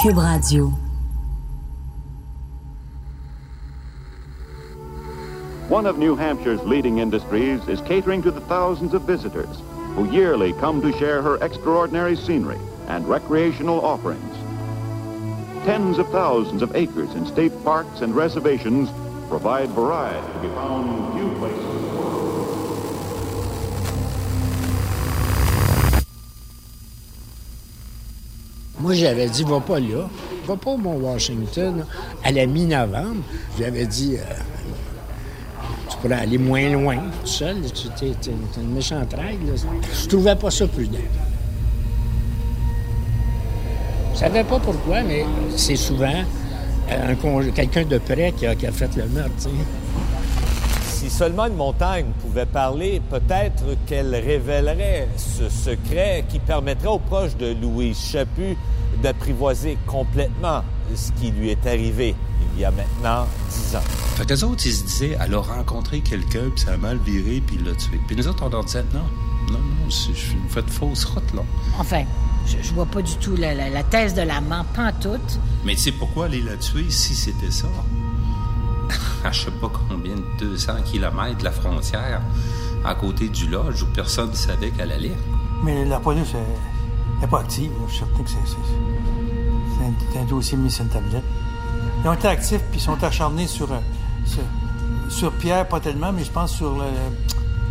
Cube Radio. One of New Hampshire's leading industries is catering to the thousands of visitors who yearly come to share her extraordinary scenery and recreational offerings. Tens of thousands of acres in state parks and reservations provide variety to be found in few places Moi, j'avais dit, va pas là. Va pas au Mont-Washington à la mi-novembre. J'avais dit, euh, tu pourrais aller moins loin, tout seul. Tu t'es une méchante règle. Je trouvais pas ça prudent. Je savais pas pourquoi, mais c'est souvent euh, quelqu'un de près qui a, fait le meurtre. Si seulement une montagne pouvait parler, peut-être qu'elle révélerait ce secret qui permettrait aux proches de Louise Chaput d'apprivoiser complètement ce qui lui est arrivé il y a maintenant dix ans. Fait que les autres, ils se disaient, elle a rencontré quelqu'un, puis ça a mal viré, puis il l'a tué. Puis nous autres, on leur disait, non, non, non, vous faites fausse route, là. Enfin, je, je vois pas du tout la, la- la thèse de l'amant, pantoute. Mais tu sais pourquoi aller la tuer si c'était ça? à je sais pas combien de 200 kilomètres de la frontière, à côté du lodge où personne ne savait qu'elle allait. Mais la police n'est pas active. Je suis certain que c'est- un, dossier mis sur une tablette. Ils ont été actifs puis ils sont acharnés sur, euh, sur, Pierre, pas tellement, mais je pense sur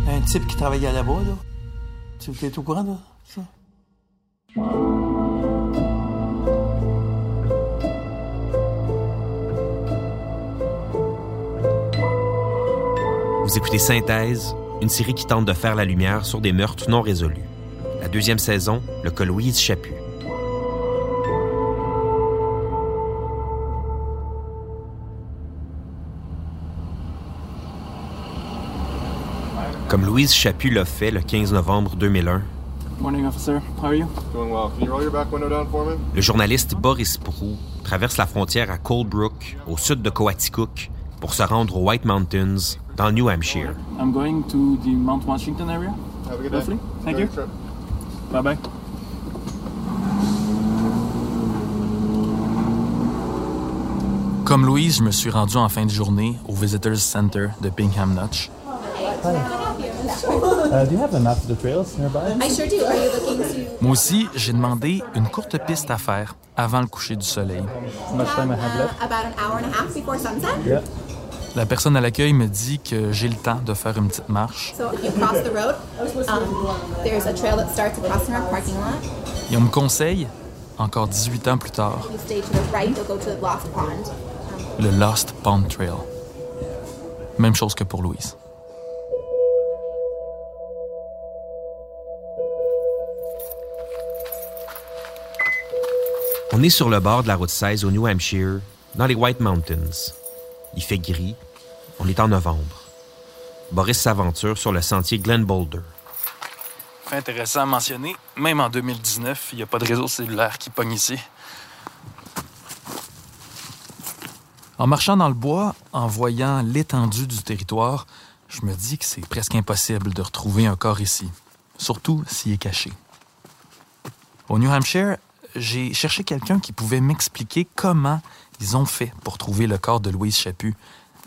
un type qui travaillait là-bas. Là. Tu es au courant de ça? Vous écoutez Synthèse, une série qui tente de faire la lumière sur des meurtres non résolus. La deuxième saison, le cas Louise Chaput. Comme Louise Chaput l'a fait le 15 novembre 2001, Morning, officer. How are you? Doing well. Can you roll your back window down for me? le journaliste Boris Prou traverse la frontière à Coldbrook, au sud de Coaticook, pour se rendre aux White Mountains, dans le New Hampshire. I'm going to the Mount Washington area. Have a good day. Roughly. Thank you. Bye bye. Comme Louise, je me suis rendu en fin de journée au Visitors Center de Bingham Notch. Moi aussi, j'ai demandé une courte piste à faire avant le coucher du soleil. La personne à l'accueil me dit que j'ai le temps de faire une petite marche. So if you cross the road, there's a trail that starts across from our parking lot. Et on me conseille, encore 18 ans plus tard, You stay to the right, you'll go to the Lost Pond. le Lost Pond Trail. Même chose que pour Louise. On est sur le bord de la route 16 au New Hampshire, dans les White Mountains. Il fait gris. On est en novembre. Boris s'aventure sur le sentier Glen Boulder. Fait intéressant à mentionner, même en 2019, il n'y a pas de réseau cellulaire qui pogne ici. En marchant dans le bois, en voyant l'étendue du territoire, je me dis que c'est presque impossible de retrouver un corps ici, surtout s'il est caché. Au New Hampshire, j'ai cherché quelqu'un qui pouvait m'expliquer comment ils ont fait pour trouver le corps de Louise Chaput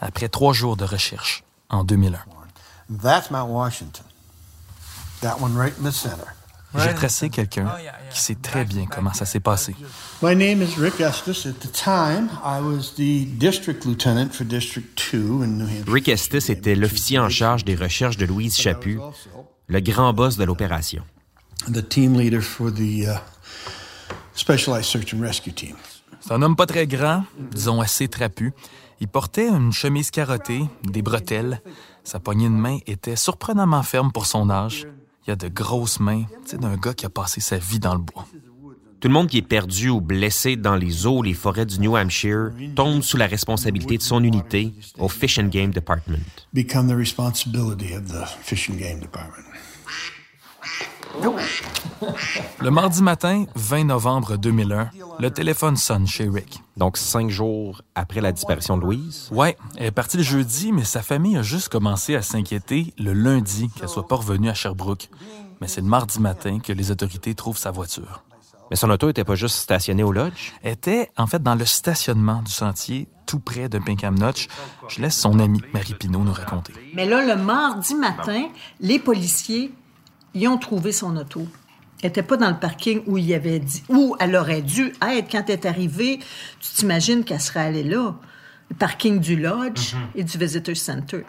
après trois jours de recherche en 2001. That's Mount Washington. That one right in the center. J'ai tracé quelqu'un qui sait très bien comment ça s'est passé. My name is Rick Estes. At the time, I was the district lieutenant for District 2 in New Hampshire. Rick Estes était l'officier en charge des recherches de Louise Chaput, le grand boss de l'opération. The team leader for the uh, Specialized Search and Rescue Team. C'est un homme pas très grand, disons assez trapu. Il portait une chemise carottée, des bretelles. Sa poignée de main était surprenamment ferme pour son âge. Il a de grosses mains, tu sais, d'un gars qui a passé sa vie dans le bois. Tout le monde qui est perdu ou blessé dans les eaux les forêts du New Hampshire tombe sous la responsabilité de son unité au Fish and Game Department. Le mardi matin, 20 novembre 2001, le téléphone sonne chez Rick. Donc cinq jours après la disparition de Louise? Ouais, elle est partie le jeudi, mais sa famille a juste commencé à s'inquiéter le lundi qu'elle soit pas revenue à Sherbrooke. Mais c'est le mardi matin que les autorités trouvent sa voiture. Mais son auto était pas juste stationné au lodge? était en fait dans le stationnement du sentier, tout près de Pinkham Notch. Je laisse son amie Marie Pinault nous raconter. Mais là, le mardi matin, les policiers y ont trouvé son auto. Elle n'était pas dans le parking où il avait dit, où elle aurait dû être quand elle est arrivée. Tu t'imagines qu'elle serait allée là, le parking du lodge et du visitor center.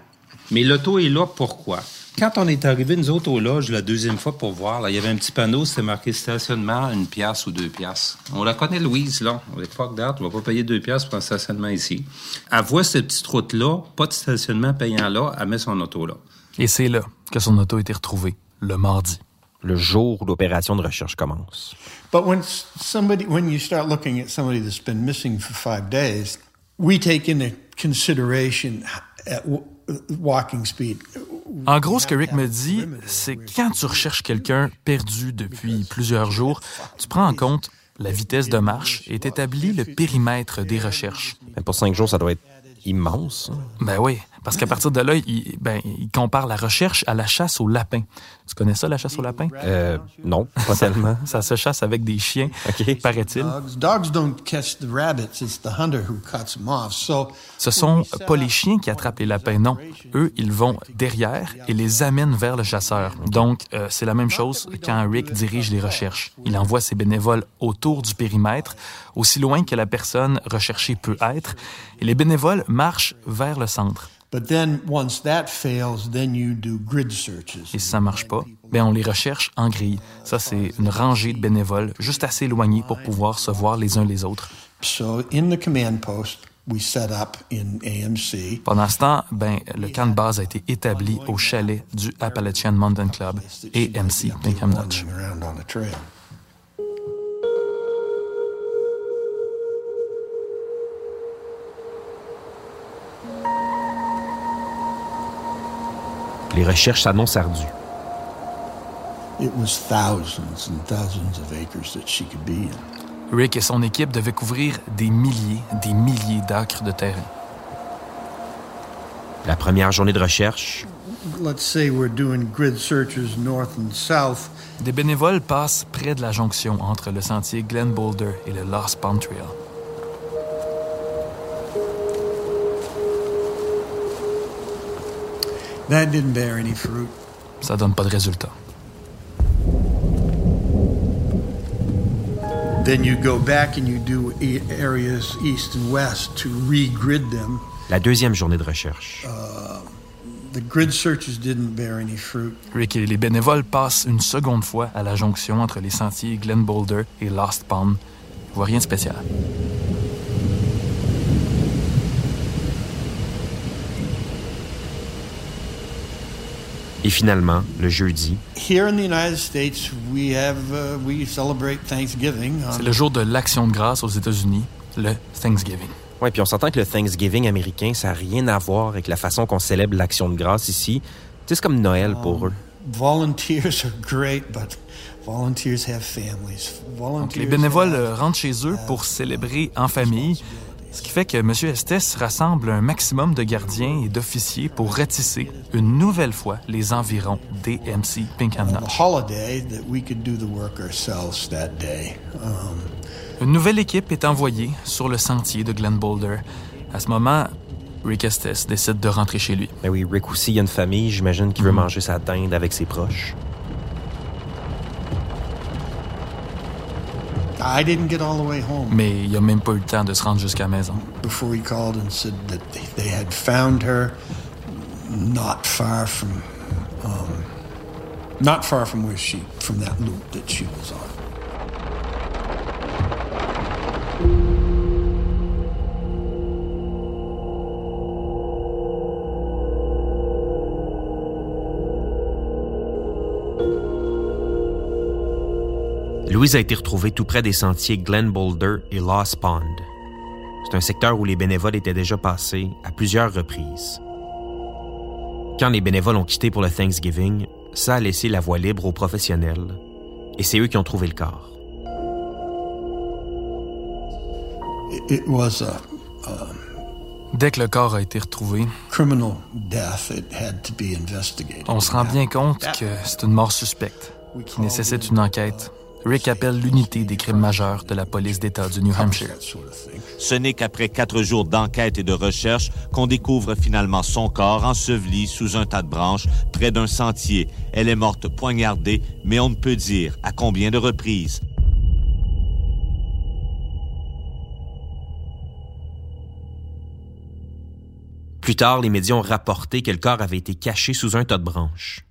Mais l'auto est là pourquoi? Quand on est arrivé, nous autres, au lodge, la deuxième fois pour voir, là, il y avait un petit panneau, c'était marqué stationnement, une pièce ou deux pièces. On la connaît, Louise, là. On est fuck that, on va pas payer deux pièces pour un stationnement ici. Elle voit cette petite route-là, pas de stationnement payant là, elle met son auto là. Et c'est là que son auto a été retrouvée, le mardi. Le jour où l'opération de recherche commence. But when s- somebody, when you start looking at somebody that's been missing for five days, we take into consideration at w- walking speed. En gros, ce que Rick me dit, c'est que quand tu recherches quelqu'un perdu depuis plusieurs jours, tu prends en compte la vitesse de marche et t'établis le périmètre des recherches. Mais pour cinq jours, ça doit être immense. hein? Ben oui, parce qu'à partir de là, il, ben, il compare la recherche à la chasse au lapin. Tu connais ça, la chasse au lapin? Euh, non, pas tellement. Ça se chasse avec des chiens, paraît-il. Dogs, dogs don't catch the rabbits; it's the hunter who cuts them off. So Ce sont pas les chiens qui attrapent les lapins, non. Eux, ils vont derrière et les amènent vers le chasseur. Donc, euh, c'est la même chose quand Rick dirige les recherches. Il envoie ses bénévoles autour du périmètre, aussi loin que la personne recherchée peut être, et les bénévoles marchent vers le centre. But then, once that fails, then you do grid searches. Et si ça marche pas, ben on les recherche en grille. Ça, c'est une rangée de bénévoles juste assez éloignés pour pouvoir se voir les uns les autres. So, in the command post, we set up in AMC. Pendant ce temps, ben, le camp de base a été établi au chalet du Appalachian Mountain Club et MC Pinkham Notch. Les recherches s'annoncent ardues. It was thousands and thousands of acres that she could be in. Rick et son équipe devaient couvrir des milliers, des milliers d'acres de terrain. La première journée de recherche, Let's say we're doing grid searches north and south. Des bénévoles passent près de la jonction entre le sentier Glen Boulder et le Lost Pond Trail. That didn't bear any fruit. Ça donne pas de résultat. Then you go back and you do e- areas east and west to re-grid them. la deuxième journée de recherche. The grid searches didn't bear any fruit. Rick et les bénévoles passent une seconde fois à la jonction entre les sentiers Glen Boulder et Lost Pond. Ils voient rien de spécial. Et finalement, le jeudi, Here in the United States, we have uh, C'est le jour de l'Action de grâce aux États-Unis, le Thanksgiving. Ouais, puis on s'entend que le Thanksgiving américain, ça n'a rien à voir avec la façon qu'on célèbre l'action de grâce ici. Tu sais, c'est comme Noël pour eux. Volunteers are great, but volunteers have families. Donc, Volunteers les bénévoles rentrent chez eux pour célébrer en famille, ce qui fait que M. Estes rassemble un maximum de gardiens et d'officiers pour ratisser une nouvelle fois les environs des MC Pinkham on a Notch. holiday that we could do the work ourselves that day. Um, Une nouvelle équipe est envoyée sur le sentier de Glen Boulder. À ce moment, Rick Estes décide de rentrer chez lui. Ben oui, Rick aussi, il y a une famille, j'imagine, qui veut manger sa dinde avec ses proches. I didn't get all the way home Mais il n'a même pas eu le temps de se rendre jusqu'à maison. before he called and said that they, they had found her not far from, um, not far from where she, from that loop that she was on. Louise a été retrouvée tout près des sentiers Glen Boulder et Lost Pond. C'est un secteur où les bénévoles étaient déjà passés à plusieurs reprises. Quand les bénévoles ont quitté pour le Thanksgiving, ça a laissé la voie libre aux professionnels, et c'est eux qui ont trouvé le corps. It, it was a, a Dès que le corps a été retrouvé, criminal death. It had to be investigated. on se rend bien compte que c'est une mort suspecte qui nécessite une enquête, Rick appelle l'unité des crimes majeurs de la police d'État du New Hampshire. Ce n'est qu'après quatre jours d'enquête et de recherche qu'on découvre finalement son corps enseveli sous un tas de branches près d'un sentier. Elle est morte poignardée, mais on ne peut dire à combien de reprises. Plus tard, les médias ont rapporté que le corps avait été caché sous un tas de branches.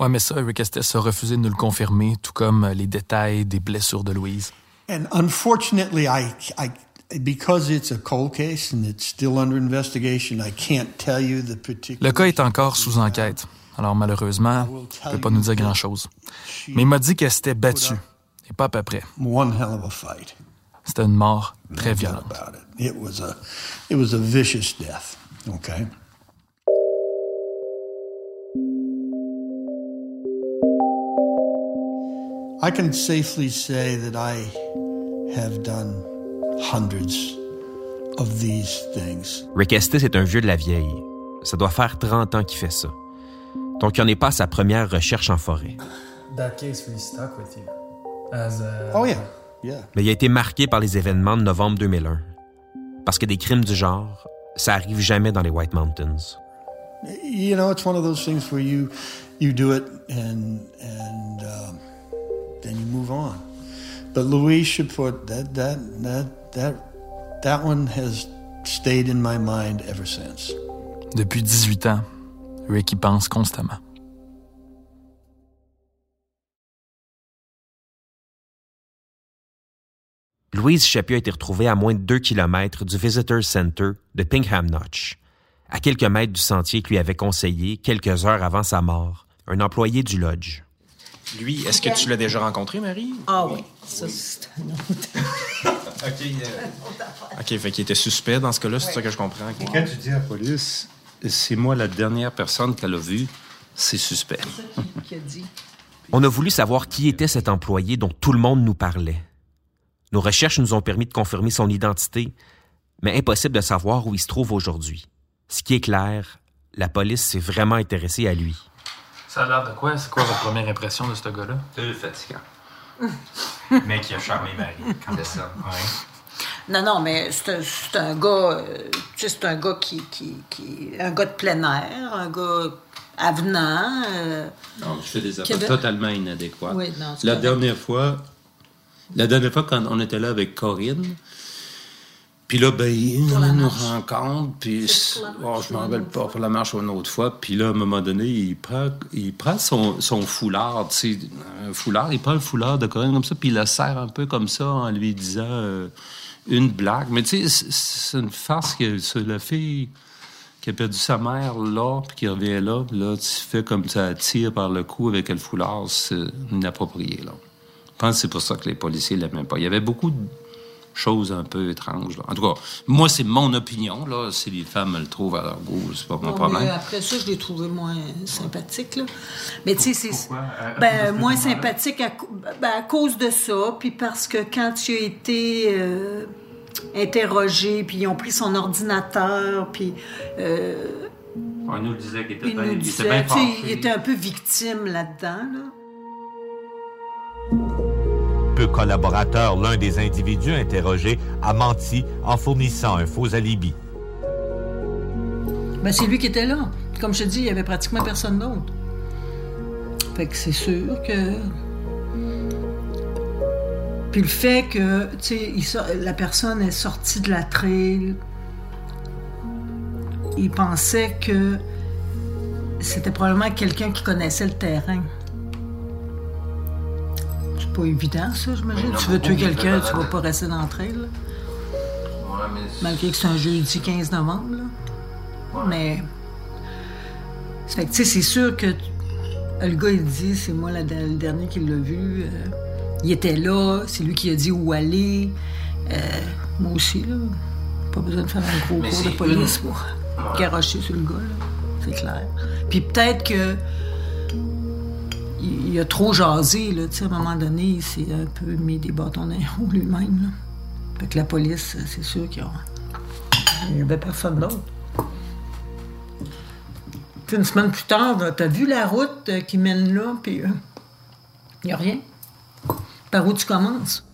Ouais, mais ça, Rick Estes a refusé de nous le confirmer, tout comme les détails des blessures de Louise. And unfortunately, I, I, because it's a cold case and it's still under investigation, I can't tell you the particular. Le cas est encore sous enquête. Alors malheureusement, il ne peut pas nous dire grand-chose. Mais il m'a dit qu'elle s'était battue, et pas à peu près. One hell of a fight. C'était une mort très violente. About it. It was a, it was a vicious death. Okay? I can safely say that I have done hundreds of these things. Rick Estes est un vieux de la vieille. Ça doit faire 30 ans qu'il fait ça. Donc, il n'en est pas à sa première recherche en forêt. That case really stuck with you. As a... Oh yeah, yeah. Mais il a été marqué par les événements de novembre 2001. Parce que des crimes du genre, ça arrive jamais dans les White Mountains. You know, it's one of those things where you you do it and and um, then you move on. But Louise Chaput, that that that that that one has stayed in my mind ever since. Depuis 18 ans, Rick y pense constamment. Louise Chaput a été retrouvée à moins de 2 km du Visitor Center de Pingham Notch, à quelques mètres du sentier que lui avait conseillé, quelques heures avant sa mort, un employé du lodge. Lui, est-ce que tu l'as déjà rencontré, Marie? Ah oui, ça c'est un autre. OK. euh, OK, fait qu'il était suspect dans ce cas-là, c'est ça que je comprends. Et quand tu dis à la police, c'est moi la dernière personne qu'elle a vue, c'est suspect. qui a dit. On a voulu savoir qui était cet employé dont tout le monde nous parlait. Nos recherches nous ont permis de confirmer son identité, mais impossible de savoir où il se trouve aujourd'hui. Ce qui est clair, la police s'est vraiment intéressée à lui. Ça a l'air de quoi? C'est quoi votre première impression de ce gars-là? C'est fatigant. Mais qui a charmé Marie. C'est ça. Non, non, mais c'est un, c'est un gars, euh, tu sais, c'est un gars qui, qui, qui, un gars de plein air, un gars avenant. euh, Non, je fais des affaires totalement inadéquates. Oui, non, la correct. dernière fois, la dernière fois quand on était là avec Corinne, puis là, ben, il nous rencontre, puis oh, je me ou une rappelle pas pour la marche une autre fois. Puis là, à un moment donné, il prend, il prend son, son foulard, tu sais, un foulard, il prend le foulard de Corinne comme ça, puis il le serre un peu comme ça en lui disant euh, une blague. Mais tu sais, c'est- une farce que c'est la fille qui a perdu sa mère là, puis qui revient là, puis là, tu fais comme ça tire par le cou avec le foulard, c'est inapproprié, là. Je pense que c'est pour ça que les policiers l'aimaient pas. Il y avait beaucoup de choses un peu étranges, là. En tout cas, moi, c'est mon opinion, là. Si les femmes le trouvent à leur goût, c'est pas mon Bon, problème. mais après ça, je l'ai trouvé moins sympathique. Là. Mais tu sais, c'est. Euh, Ben, moins sympathique à, ben, à cause de ça, puis parce que quand il a été euh, interrogé, puis ils ont pris son ordinateur, puis euh, On nous disait qu'il était il bien, nous il était disait, bien tu sais, il fâché. était un peu victime là-dedans. Là. Peu collaborateur, l'un des individus interrogés a menti en fournissant un faux alibi. Ben, c'est lui qui était là. Comme je dis, il y avait pratiquement personne d'autre. Fait que c'est sûr que. Puis le fait que, la personne est sortie de la trail, il pensait que c'était probablement quelqu'un qui connaissait le terrain. Pas évident, ça, j'imagine. Tu veux tuer quelqu'un, tu vas va- pas rester dans la trail, là. Ouais, mais c'est- Malgré que c'est un jeudi 15 novembre, là. Mais. Fait que, tu sais, c'est sûr que le gars, il dit, c'est moi la- le dernier qui l'a vu. euh, il était là, c'est lui qui a dit où aller. Euh, moi aussi, là. Pas besoin de faire un gros Mais cours de police pour Ouais. garocher sur le gars, là. C'est clair. Puis peut-être que. Il, il a trop jasé, là. Tu sais, à un moment donné, il s'est un peu mis des bâtons dans les roues lui-même, là. Fait que la police, c'est sûr qu'il y a- il n'y avait personne d'autre. Puis une semaine plus tard, t'as vu la route euh, qui mène là, puis il n'y a rien. Par où tu commences?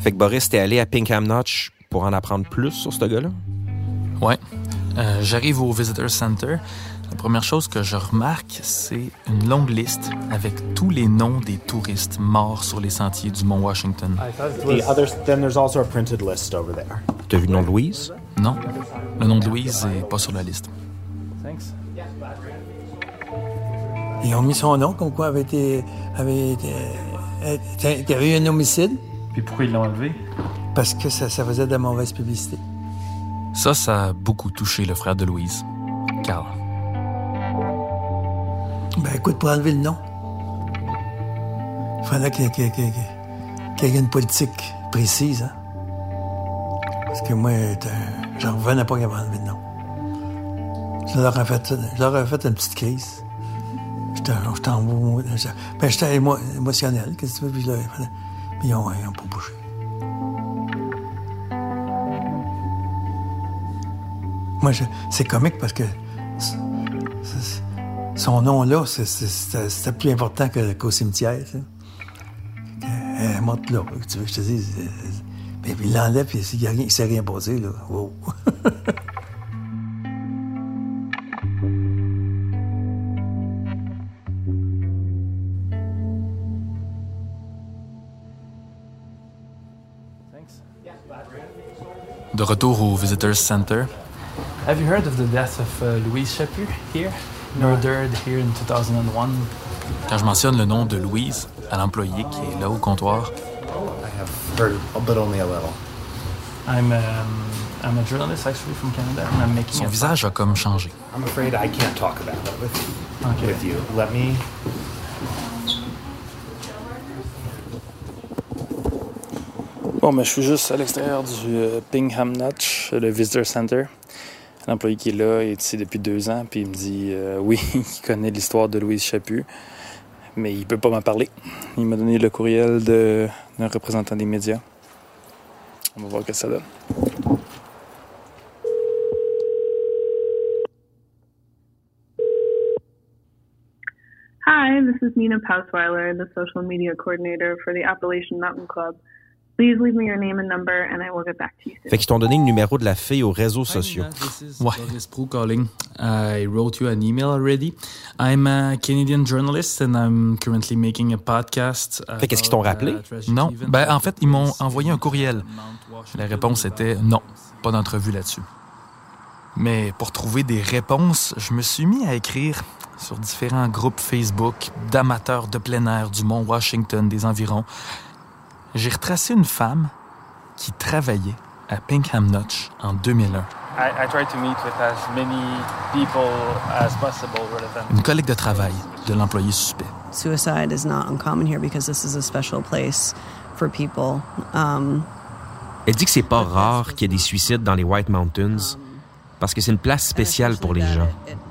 Fait que Boris, t'es allé à Pinkham Notch pour en apprendre plus sur ce gars-là? Ouais. Euh, J'arrive au Visitor Center. La première chose que je remarque, c'est une longue liste avec tous les noms des touristes morts sur les sentiers du Mont Washington. The others, then there's also a printed list over there. T'as vu le nom de Louise? Non. Le nom de Louise n'est pas sur la liste. Ils ont mis son nom comme quoi avait été. avait été. qu'il y avait eu un homicide? Puis pourquoi ils l'ont enlevé? Parce que ça, ça faisait de la mauvaise publicité. Ça, ça a beaucoup touché le frère de Louise, Carl. Ben écoute, pour enlever le nom, il fallait qu'il y ait une politique précise. Hein? Parce que moi, j'en revenais pas qu'il avait enlevé le nom. Je leur ai fait, leur ai fait une petite crise. J'étais ben, émotionnel, qu'est-ce que tu veux, puis là, ils ont, ils ont pas bougé. Moi, c'est comique parce que son nom-là, c'était plus important qu'au cimetière. tu sais. Elle est morte là. Tu veux que je te dise? euh, Mais puis il l'enlève, puis il ne s'est rien passé. De retour au Visitors Center, Have you heard of the death of uh, Louise Chaput here? Murdered here in 2001. quand je mentionne le nom de Louise à l'employé qui est là au comptoir, I have heard, but only a little. I'm, um, I'm a journalist actually from Canada and I'm making son a visage a comme changé. I'm afraid I can't talk about it with you. Okay. With you. Let me. Bon, mais je suis juste à l'extérieur du euh, Bingham Notch, le Visitor Center. L'employé qui est là est ici depuis deux ans, puis il me dit euh, oui, il connaît l'histoire de Louise Chaput, mais il peut pas m'en parler. Il m'a donné le courriel d'un représentant des médias. On va voir ce que ça donne. Hi, this is Nina Pausweiler, the social media coordinator for the Appalachian Mountain Club. Please leave me your name and number, and I will get back to you soon. Fait qu'ils t'ont donné le numéro de la fille aux réseaux sociaux. Ouais. Boris Prou calling. I wrote you an email already. I'm a Canadian journalist and I'm currently making a podcast. Fait qu'est-ce qu'ils t'ont rappelé? Non. Ben, en fait, ils m'ont envoyé un courriel. La réponse était non. Pas d'entrevue là-dessus. Mais pour trouver des réponses, je me suis mis à écrire sur différents groupes Facebook d'amateurs de plein air du Mont Washington, des environs. J'ai retracé une femme qui travaillait à Pinkham Notch en 2001. I, I try to meet with as many people as possible rather than Une collègue de travail de l'employé suspect. Suicide is not uncommon here because this is a special place for people. Um, Elle dit que c'est pas rare qu'il y ait des suicides dans les White Mountains parce que c'est une place spéciale pour les gens,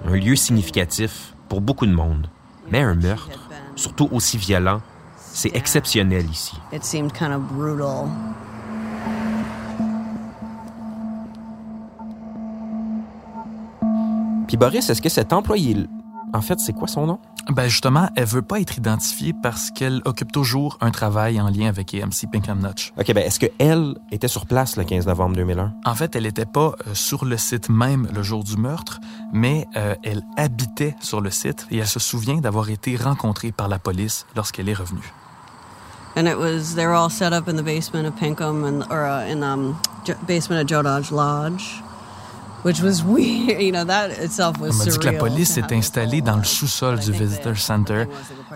un lieu significatif pour beaucoup de monde. Mais un meurtre, surtout aussi violent, c'est exceptionnel ici. it seemed kind of brutal. Puis Boris, est-ce que cet employé, en fait, c'est quoi son nom? Ben justement, elle veut pas être identifiée parce qu'elle occupe toujours un travail en lien avec AMC Pinkham Notch. OK, ben est-ce qu'elle était sur place le 15 novembre 2001? En fait, elle n'était pas euh, sur le site même le jour du meurtre, mais euh, elle habitait sur le site et elle se souvient d'avoir été rencontrée par la police lorsqu'elle est revenue. And it was, they were all set up in the basement of Pinkham and, or uh, in um, J- basement of Joe Dodge Lodge, which was weird. You know, that itself was On m'a dit que la police to est have installée dans le sous-sol du Visitor Center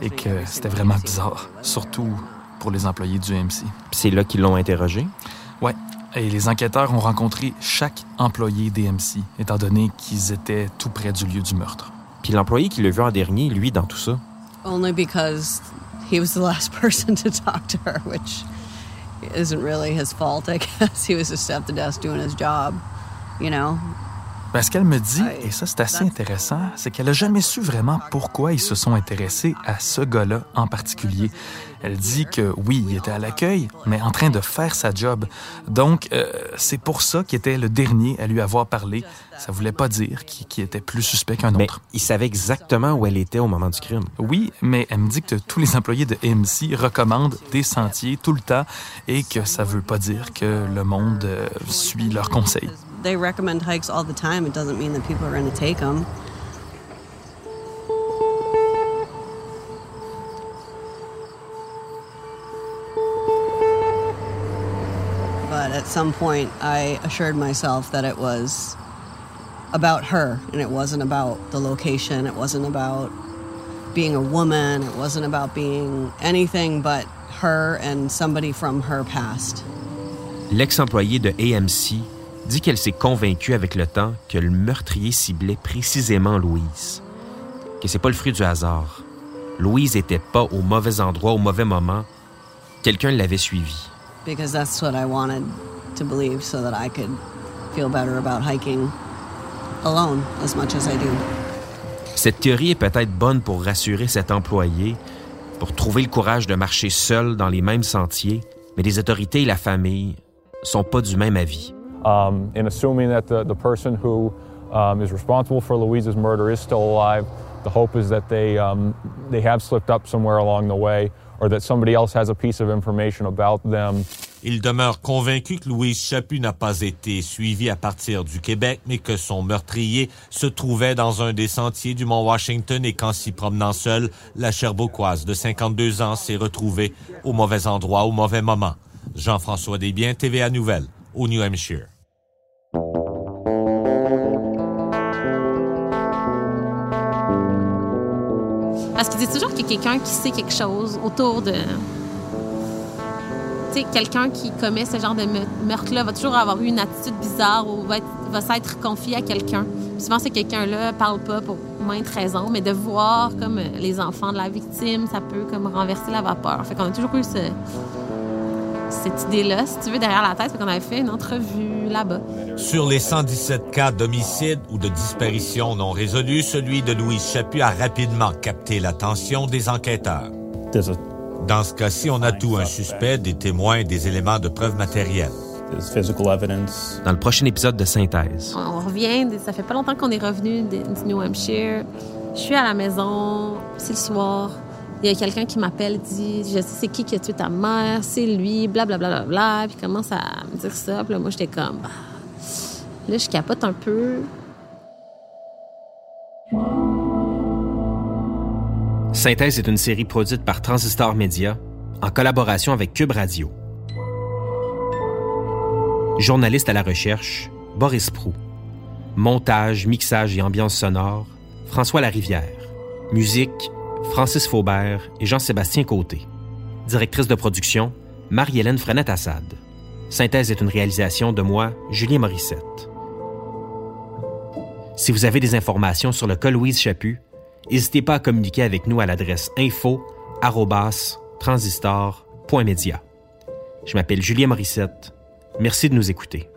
et que c'était vraiment bizarre, surtout pour les employés du MC. C'est là qu'ils l'ont interrogé? Ouais. Et les enquêteurs ont rencontré chaque employé DMC, étant donné qu'ils étaient tout près du lieu du meurtre. Puis l'employé qui l'a vu en dernier, lui, dans tout ça, Only because he was the last person to talk to her, which isn't really his fault, I guess. He was just at the desk doing his job, you know? Ben, ce qu'elle me dit, et ça c'est assez intéressant, c'est qu'elle n'a jamais su vraiment pourquoi ils se sont intéressés à ce gars-là en particulier. Elle dit que oui, il était à l'accueil, mais en train de faire sa job. Donc, euh, c'est pour ça qu'il était le dernier à lui avoir parlé. Ça voulait pas dire qu'il était plus suspect qu'un autre. il savait exactement où elle était au moment du crime. Oui, mais elle me dit que tous les employés de AMC recommandent des sentiers tout le temps et que ça veut pas dire que le monde euh, suit leurs conseils. They recommend hikes all the time. It doesn't mean that people are going to take them. But at some point, I assured myself that it was about her and it wasn't about the location. It wasn't about being a woman. It wasn't about being anything but her and somebody from her past. L'ex-employé de AMC dit qu'elle s'est convaincue avec le temps que le meurtrier ciblait précisément Louise. Que c'est pas le fruit du hasard. Louise était pas au mauvais endroit au mauvais moment. Quelqu'un l'avait suivie. Because that's what I wanted to believe so that I could feel better about hiking alone as much as I do. Cette théorie est peut-être bonne pour rassurer cet employé, pour trouver le courage de marcher seul dans les mêmes sentiers, mais les autorités et la famille sont pas du même avis. Um, in assuming that the, the person who um, is responsible for Louise's murder is still alive, the hope is that they, um, they have slipped up somewhere along the way or that somebody else has a piece of information about them. Il demeure convaincu que Louise Chaput n'a pas été suivie à partir du Québec, mais que son meurtrier se trouvait dans un des sentiers du Mont Washington et qu'en s'y promenant seule, la Cherbourgoise de 52 ans s'est retrouvée au mauvais endroit au mauvais moment. Jean-François Desbiens, TVA Nouvelle, au New Hampshire. Parce qu'il dit toujours qu'il y a quelqu'un qui sait quelque chose autour de. Tu sais, quelqu'un qui commet ce genre de meurtre-là va toujours avoir eu une attitude bizarre ou va, va s'être confié à quelqu'un. Souvent, ce quelqu'un-là parle pas pour maintes raisons, mais de voir comme les enfants de la victime, ça peut comme renverser la vapeur. Fait qu'on a toujours eu ce, cette idée-là, si tu veux, derrière la tête, qu'on avait fait une entrevue là-bas. Sur les 117 cas d'homicide ou de disparition non résolus, celui de Louise Chaput a rapidement capté l'attention des enquêteurs. Dans ce cas-ci, on a tout un suspect, des témoins, des éléments de preuve matérielle. Dans le prochain épisode de Synthèse. On revient, ça fait pas longtemps qu'on est revenu du New Hampshire. Je suis à la maison, c'est le soir. Il y a quelqu'un qui m'appelle, dit Je sais c'est qui qui a tué ta mère, c'est lui, blablabla. Bla, bla, bla, puis commence à me dire ça. Puis là, moi, j'étais comme bah, Là, je capote un peu. Synthèse est une série produite par Transistor Media en collaboration avec Cube Radio. Journaliste à la recherche, Boris Prou. Montage, mixage et ambiance sonore, François Larivière. Musique, Francis Faubert et Jean-Sébastien Côté. Directrice de production, Marie-Hélène Frenette-Assad. Synthèse est une réalisation de moi, Julien Morissette. Si vous avez des informations sur le cas Louise Chaput, n'hésitez pas à communiquer avec nous à l'adresse info@transistor.media. Je m'appelle Julien Morissette. Merci de nous écouter.